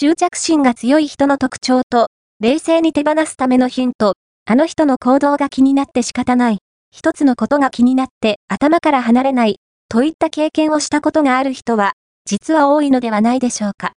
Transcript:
執着心が強い人の特徴と、冷静に手放すためのヒント、あの人の行動が気になって仕方ない、一つのことが気になって頭から離れない、といった経験をしたことがある人は、実は多いのではないでしょうか。